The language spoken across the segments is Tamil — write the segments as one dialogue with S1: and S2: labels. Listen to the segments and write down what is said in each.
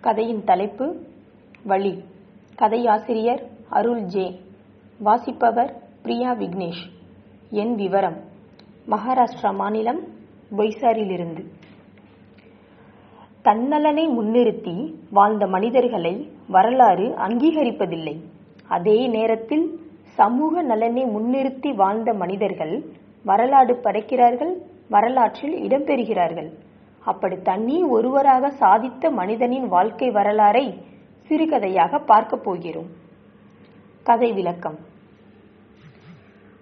S1: கதையின் தலைப்பு வழி. கதையாசிரியர் அருள் ஜே. வாசிப்பவர் பிரியா விக்னேஷ். என் விவரம் மகாராஷ்டிரா மாநிலம் பொய்சாரிலிருந்து தன்னலனை முன்னிறுத்தி வாழ்ந்த மனிதர்களை வரலாறு அங்கீகரிப்பதில்லை. அதே நேரத்தில் சமூக நலனை முன்னிறுத்தி வாழ்ந்த மனிதர்கள் வரலாறு படைக்கிறார்கள் வரலாற்றில் இடம்பெறுகிறார்கள். அப்படி தண்ணி ஒருவராக சாதித்த மனிதனின் வாழ்க்கை வரலாறை சிறுகதையாக பார்க்கப் போகிறோம். கதை விளக்கம்.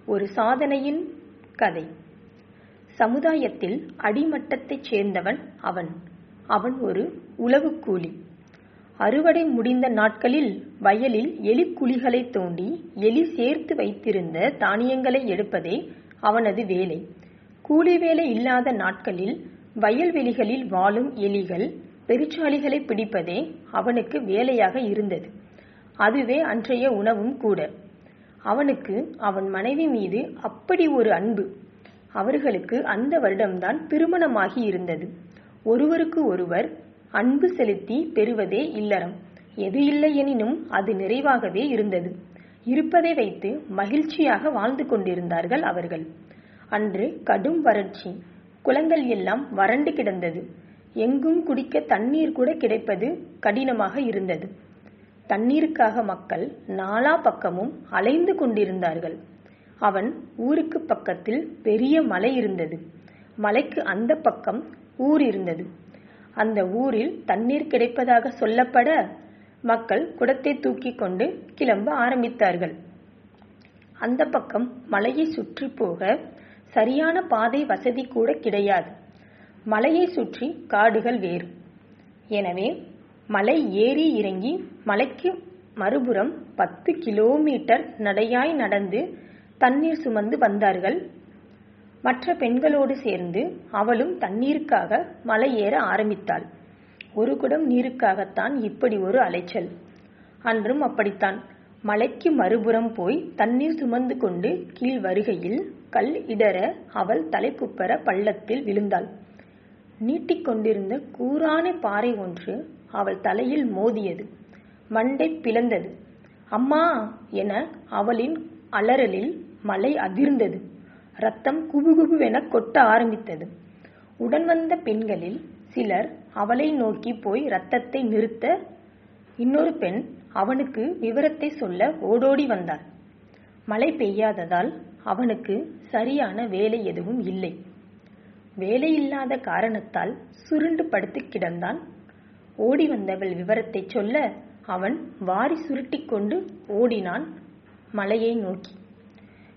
S1: ஒரு சாதனையின் கதை. சமுதாயத்தில் அடிமட்டத்தைச் சேர்ந்தவன் அவன். அவன் ஒரு உளவு கூலி அறுவடை முடிந்த நாட்களில் வயலில் எலிக்குழிகளை தோண்டி எலி சேர்த்து வைத்திருந்த தானியங்களை எடுப்பதே அவனது வேலை. கூலி வேலை இல்லாத நாட்களில் வயல்வெளிகளில் வாழும் எலிகள் பெருச்சாளிகளை பிடிப்பதே அவனுக்கு வேலையாக இருந்தது. அதுவே அன்றைய உணவும் கூட. அவனுக்கு அவன் மனைவி மீது அப்படி ஒரு அன்பு. அவர்களுக்கு அந்த வருடம்தான் திருமணமாகி இருந்தது. ஒருவருக்கு ஒருவர் அன்பு செலுத்தி பெறுவதே இல்லறம். எது இல்லை எனினும் அது நிறைவாகவே இருந்தது. இருப்பதை வைத்து மகிழ்ச்சியாக வாழ்ந்து கொண்டிருந்தார்கள் அவர்கள். அன்று கடும் வறட்சி குளங்கள் எல்லாம் வறண்டு கிடந்தது. எங்கும் குடிக்க தண்ணீர் கூட கிடைப்பது கடினமாக இருந்தது. தண்ணீருக்காக மக்கள் நாலா பக்கமும் அலைந்து கொண்டிருந்தார்கள். அவன் ஊருக்கு பக்கத்தில் பெரிய மலை இருந்தது. மலைக்கு அந்த பக்கம் ஊர் இருந்தது. அந்த ஊரில் தண்ணீர் கிடைப்பதாக சொல்லப்பட மக்கள் குடத்தை தூக்கி கொண்டு கிளம்ப ஆரம்பித்தார்கள். அந்த பக்கம் மலையை சுற்றி போக சரியான பாதை வசதி கூட கிடையாது. மலையை சுற்றி காடுகள் வேறு. எனவே மலை ஏறி இறங்கி மலைக்கு மறுபுறம் பத்து கிலோமீட்டர் நடையாய் நடந்து தண்ணீர் சுமந்து வந்தார்கள். மற்ற பெண்களோடு சேர்ந்து அவளும் தண்ணீருக்காக மலை ஏற ஆரம்பித்தாள். ஒரு குடம் நீருக்காகத்தான் இப்படி ஒரு அலைச்சல். அன்றும் அப்படித்தான். மலைக்கு மறுபுறம் போய் தண்ணீர் சுமந்து கொண்டு கீழ் வருகையில் கல் இடற அவள் தலைக்குப்பர பள்ளத்தில் விழுந்தாள். நீட்டிக்கொண்டிருந்த கூரான பாறை ஒன்று அவள் தலையில் மோதியது. மண்டை பிளந்தது. அம்மா என அவளின் அலறலில் மலை அதிர்ந்தது. ரத்தம் குபுகுபுவென கொட்ட ஆரம்பித்தது. உடன் வந்த பெண்களில் சிலர் அவளை நோக்கி போய் ரத்தத்தை நிறுத்த இன்னொரு பெண் அவனுக்கு விவரத்தை சொல்ல ஓடோடி வந்தாள். மழை பெய்யாததால் அவனுக்கு சரியான வேலை எதுவும் இல்லை. வேலையில்லாத காரணத்தால் சுருண்டு படுத்து கிடந்தான். ஓடி வந்தவள் விவரத்தை சொல்ல அவன் வாரி சுருட்டி கொண்டு ஓடினான் மலையை நோக்கி.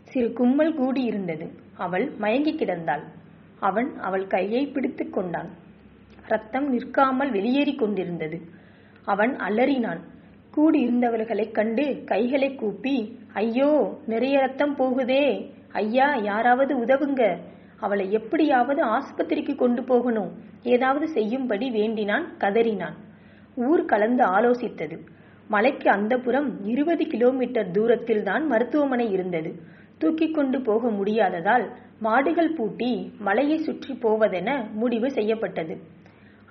S1: சிறு கும்மல் கூடி இருந்தது அவள் மயங்கி கிடந்தாள். அவன் அவள் கையை பிடித்து கொண்டான். ரத்தம் நிற்காமல் வெளியேறி கொண்டிருந்தது. அவன் அலறினான். கூடியிருந்தவர்களைக் கண்டு கைகளை கூப்பி ஐயோ நிறைய ரத்தம் போகுதே. ஐயா யாராவது உதவுங்க. அவளை எப்படியாவது ஆஸ்பத்திரிக்கு கொண்டு போகணும். ஏதாவது செய்யும்படி வேண்டினான் கதறினான். ஊர் கலந்து ஆலோசித்தது. மலைக்கு அந்த புறம் இருபது கிலோமீட்டர் தூரத்தில் தான் மருத்துவமனை இருந்தது. தூக்கி கொண்டு போக முடியாததால் மாடுகள் பூட்டி மலையை சுற்றி போவதென முடிவு செய்யப்பட்டது.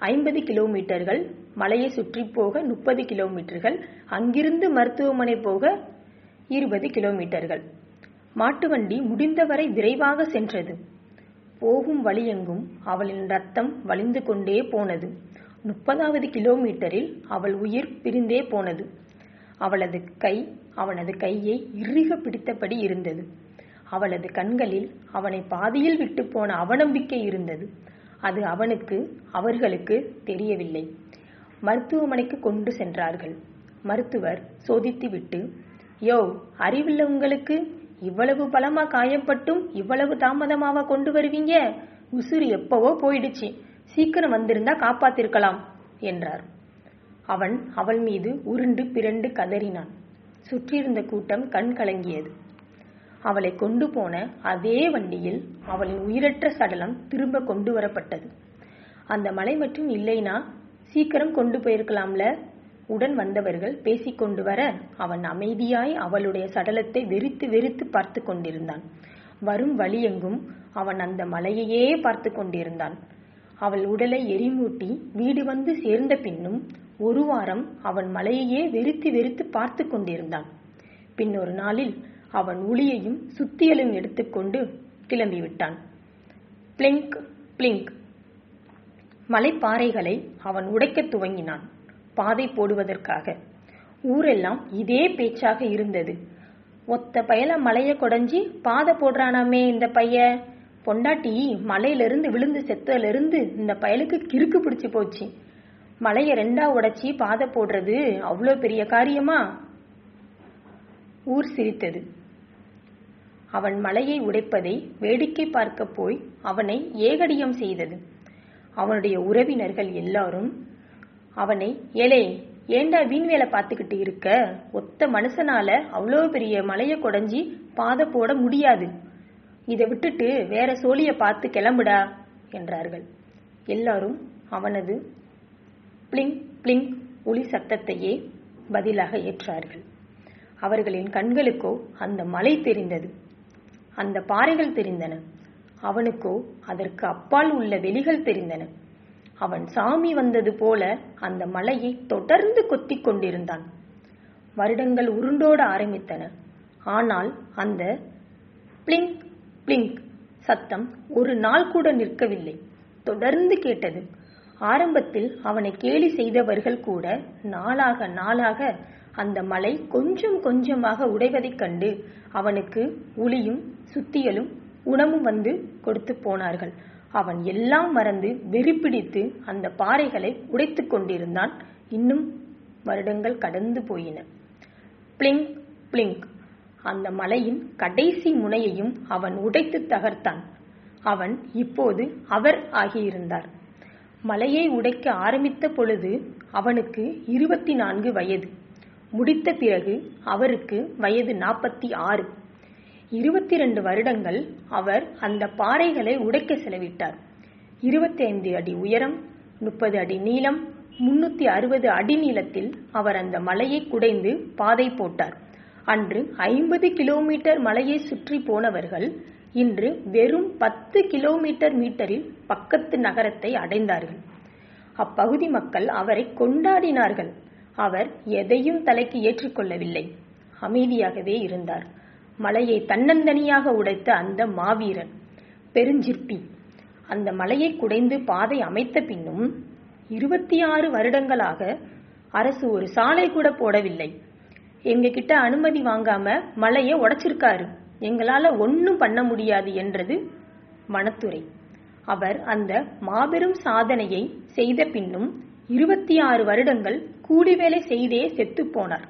S1: ஐம்பது கிலோமீட்டர்கள் மலையை சுற்றி போக முப்பது கிலோமீட்டர்கள் அங்கிருந்து மருத்துவமனை போக இருபது கிலோமீட்டர்கள். மாட்டு வண்டி முடிந்தவரை விரைவாக சென்றது. போகும் வழியெங்கும் அவளின் ரத்தம் வலிந்து கொண்டே போனது. முப்பதாவது கிலோமீட்டரில் அவள் உயிர் பிரிந்தே போனது. அவளது கை அவனது கையை இறுக பிடித்தபடி இருந்தது. அவளது கண்களில் அவனை பாதியில் விட்டு போன அவநம்பிக்கை இருந்தது. அது அவனுக்கு அவர்களுக்கு தெரியவில்லை. மருத்துவமனைக்கு கொண்டு சென்றார்கள். மருத்துவர் சோதித்துவிட்டு யோ அறிவில்ல உங்களுக்கு? இவ்வளவு பலமா காயப்பட்டும் இவ்வளவு தாமதமாவா கொண்டு வருவீங்க? உசுறு எப்பவோ போயிடுச்சு. சீக்கிரம் வந்திருந்தா காப்பாத்திருக்கலாம் என்றார். அவன் அவள் மீது உருண்டு பிறண்டு கதறினான். சுற்றியிருந்த கூட்டம் கண் கலங்கியது. அவளை கொண்டு போன அதே வண்டியில் அவளின் உயிரற்ற சடலம் திரும்ப கொண்டு வரப்பட்டது. அந்த மலை மட்டும் இல்லைனா? சீக்கிரம் கொண்டு போயிருக்கலாம்ல? உடன் வந்தவர்கள் பேசிக் கொண்டு வர அவன் அமைதியாய் அவளுடைய சடலத்தை வெறித்து வெறித்து பார்த்து கொண்டிருந்தான். வரும் வழியெங்கும் அவன் அந்த மலையையே பார்த்து கொண்டிருந்தான். அவள் உடலை எரிமூட்டி வீடு வந்து சேர்ந்த பின்னும் ஒரு வாரம் அவன் மலையையே வெறித்து வெறித்து பார்த்து கொண்டிருந்தான். பின்னொரு நாளில் அவன் உளியையும் சுத்தியலும் எடுத்துக்கொண்டு கிளம்பிவிட்டான். Blink blink. மலைப்பாறைகளை அவன் உடைக்கத் துவங்கினான். பாதை போடுவதற்காக. ஊரெல்லாம் இதே பேச்சாக இருந்தது. ஒத்த பயல மலைய கொடைஞ்சி பாதை போடுறானாமே இந்த பைய. பொண்டாட்டி மலையிலிருந்து விழுந்து செத்ததிலிருந்து இந்த பயலுக்கு கிறுக்கு பிடிச்சு போச்சு. மலையை ரெண்டா உடைச்சி பாதை போடுறது அவ்வளோ பெரிய காரியமா? ஊர் சிரித்தது. அவன் மலையை உடைப்பதை வேடிக்கை பார்க்க போய் அவனை ஏகடியம் செய்தது. அவனுடைய உறவினர்கள் எல்லாரும் அவனை ஏலே ஏண்டா வீண் வேலை பார்த்துக்கிட்டு இருக்க? ஒத்த மனுஷனால அவ்வளோ பெரிய மலைய கொடைஞ்சி பாதை போட முடியாது. இதை விட்டுட்டு வேற சோழிய பார்த்து கிளம்புடா என்றார்கள். எல்லாரும் அவனது பிளிங் பிளிங் ஒளி சத்தத்தையே பதிலாக ஏற்றார்கள். அவர்களின் கண்களுக்கோ அந்த மலை தெரிந்தது. அந்த பாறைகள் தெரிந்தன. அவனுக்கோ அதற்கு அப்பால் உள்ள வெளிகள் தெரிந்தன. அவன் சாமி வந்தது போல அந்த மலையை தொடர்ந்து கொத்திக் கொண்டிருந்தான். வருடங்கள் உருண்டோட ஆரம்பித்தன. ஆனால் அந்த பிளிங்க் பிளிங்க் சத்தம் ஒரு நாள் கூட நிற்கவில்லை. தொடர்ந்து கேட்டது. ஆரம்பத்தில் அவனை கேலி செய்தவர்கள் கூட நாளாக நாளாக அந்த மலை கொஞ்சம் கொஞ்சமாக உடைவதைக் கண்டு அவனுக்கு உளியும் சுத்தியலும் உணவும் வந்து கொடுத்து போனார்கள். அவன் எல்லாம் மறந்து வெறிப்பிடித்து அந்த பாறைகளை உடைத்துக் கொண்டிருந்தான். இன்னும் வருடங்கள் கடந்து போயின. Blink blink. அந்த மலையின் கடைசி முனையையும் அவன் உடைத்து தகர்த்தான். அவன் இப்போது அவர் ஆகியிருந்தார். மலையை உடைக்க ஆரம்பித்த பொழுது அவனுக்கு இருபத்தி நான்கு வயது. முடித்த பிறகு அவருக்கு வயது நாற்பத்தி ஆறு. இருபத்தி ரெண்டு வருடங்கள் அவர் அந்த பாறைகளை உடைக்க செலவிட்டார். இருபத்தி ஐந்து அடி உயரம் முப்பது அடி நீளம் முன்னூத்தி அறுபது அடி நீளத்தில் அவர் அந்த மலையை குடைந்து பாதை போட்டார். அன்று ஐம்பது கிலோமீட்டர் மலையை சுற்றி போனவர்கள் இன்று வெறும் பத்து கிலோமீட்டர் மீட்டரில் பக்கத்து நகரத்தை அடைந்தார்கள். அப்பகுதி மக்கள் அவரை கொண்டாடினார்கள். அவர் எதையும் தலைக்கு ஏற்றுக்கொள்ளவில்லை. அமைதியாகவே இருந்தார். மலையை தன்னந்தனியாக உடைத்த அந்த மாவீரன் பெருஞ்சிற்பி. அந்த மலையை குடைந்து பாதை அமைத்த பின்னும் இருபத்தி ஆறு வருடங்களாக அரசு ஒரு சாலை கூட போடவில்லை. எங்ககிட்ட அனுமதி வாங்காம மலையை உடைச்சிருக்காரு. எங்களால ஒன்னும் பண்ண முடியாது என்றது மனத்துறை அவர் அந்த மாபெரும் சாதனையை செய்த பின்னும் இருபத்தி ஆறு வருடங்கள் கூலி வேலை செய்தே செத்து போனார்.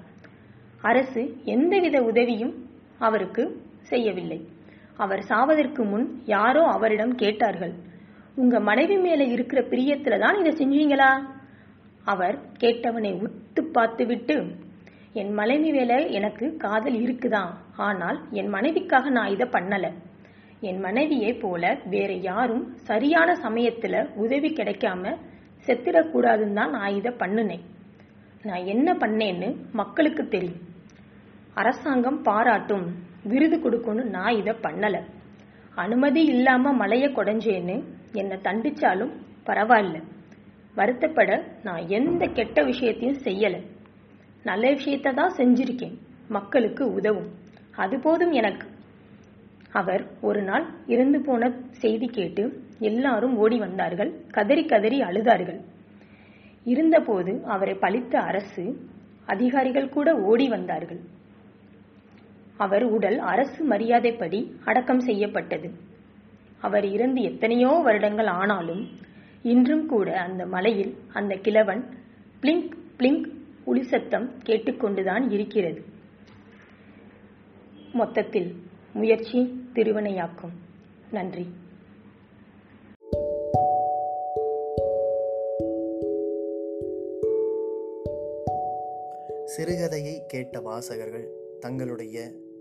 S1: அரசு எந்தவித உதவியும் அவருக்கு செய்யவில்லை. அவர் சாவதற்கு முன் யாரோ அவரிடம் கேட்டார்கள். உங்க மனைவி மேல இருக்கிற பிரியத்துல தான் இதை செஞ்சீங்களா? அவர் கேட்டவனை உத்து பார்த்துவிட்டு என் மனைவி மேல எனக்கு காதல் இருக்குதான் ஆனால் என் மனைவிக்காக நான் இதை பண்ணல. என் மனைவியை போல வேற யாரும் சரியான சமயத்துல உதவி கிடைக்காம செத்திடக்கூடாதுன்னு தான் நான் இதை பண்ணுனேன். நான் என்ன பண்ணேன்னு மக்களுக்கு தெரியும். அரசாங்கம் பாராட்டும். விருது கொடுக்கும்னு நான் இதை பண்ணல. அனுமதி இல்லாம மலைய கொடைஞ்சேன்னு என்னை தண்டிச்சாலும் பரவாயில்ல. வருத்தப்பட நான் எந்த கெட்ட விஷயத்தையும் செய்யல. நல்ல விஷயத்தை தான் செஞ்சிருக்கேன். மக்களுக்கு உதவும். அது போதும் எனக்கு. அவர் ஒரு நாள் இறந்து போன செய்தி கேட்டு எல்லாரும் ஓடி வந்தார்கள். கதறி கதறி அழுதார்கள். இருந்தபோது அவரை பழித்த அரசு அதிகாரிகள் கூட ஓடி வந்தார்கள். அவர் உடல் அரசு மரியாதைப்படி அடக்கம் செய்யப்பட்டது. அவர் இறந்து எத்தனையோ வருடங்கள் ஆனாலும் இன்றும் கூட அந்த மலையில் அந்த கிழவன் பிளிங்க் பிளிங்க் உளிசத்தம் கேட்டுக்கொண்டுதான் இருக்கிறது. மொத்தத்தில் முயற்சி திருவினையாக்கும் நன்றி.
S2: சிறுகதையை கேட்ட வாசகர்கள் தங்களுடைய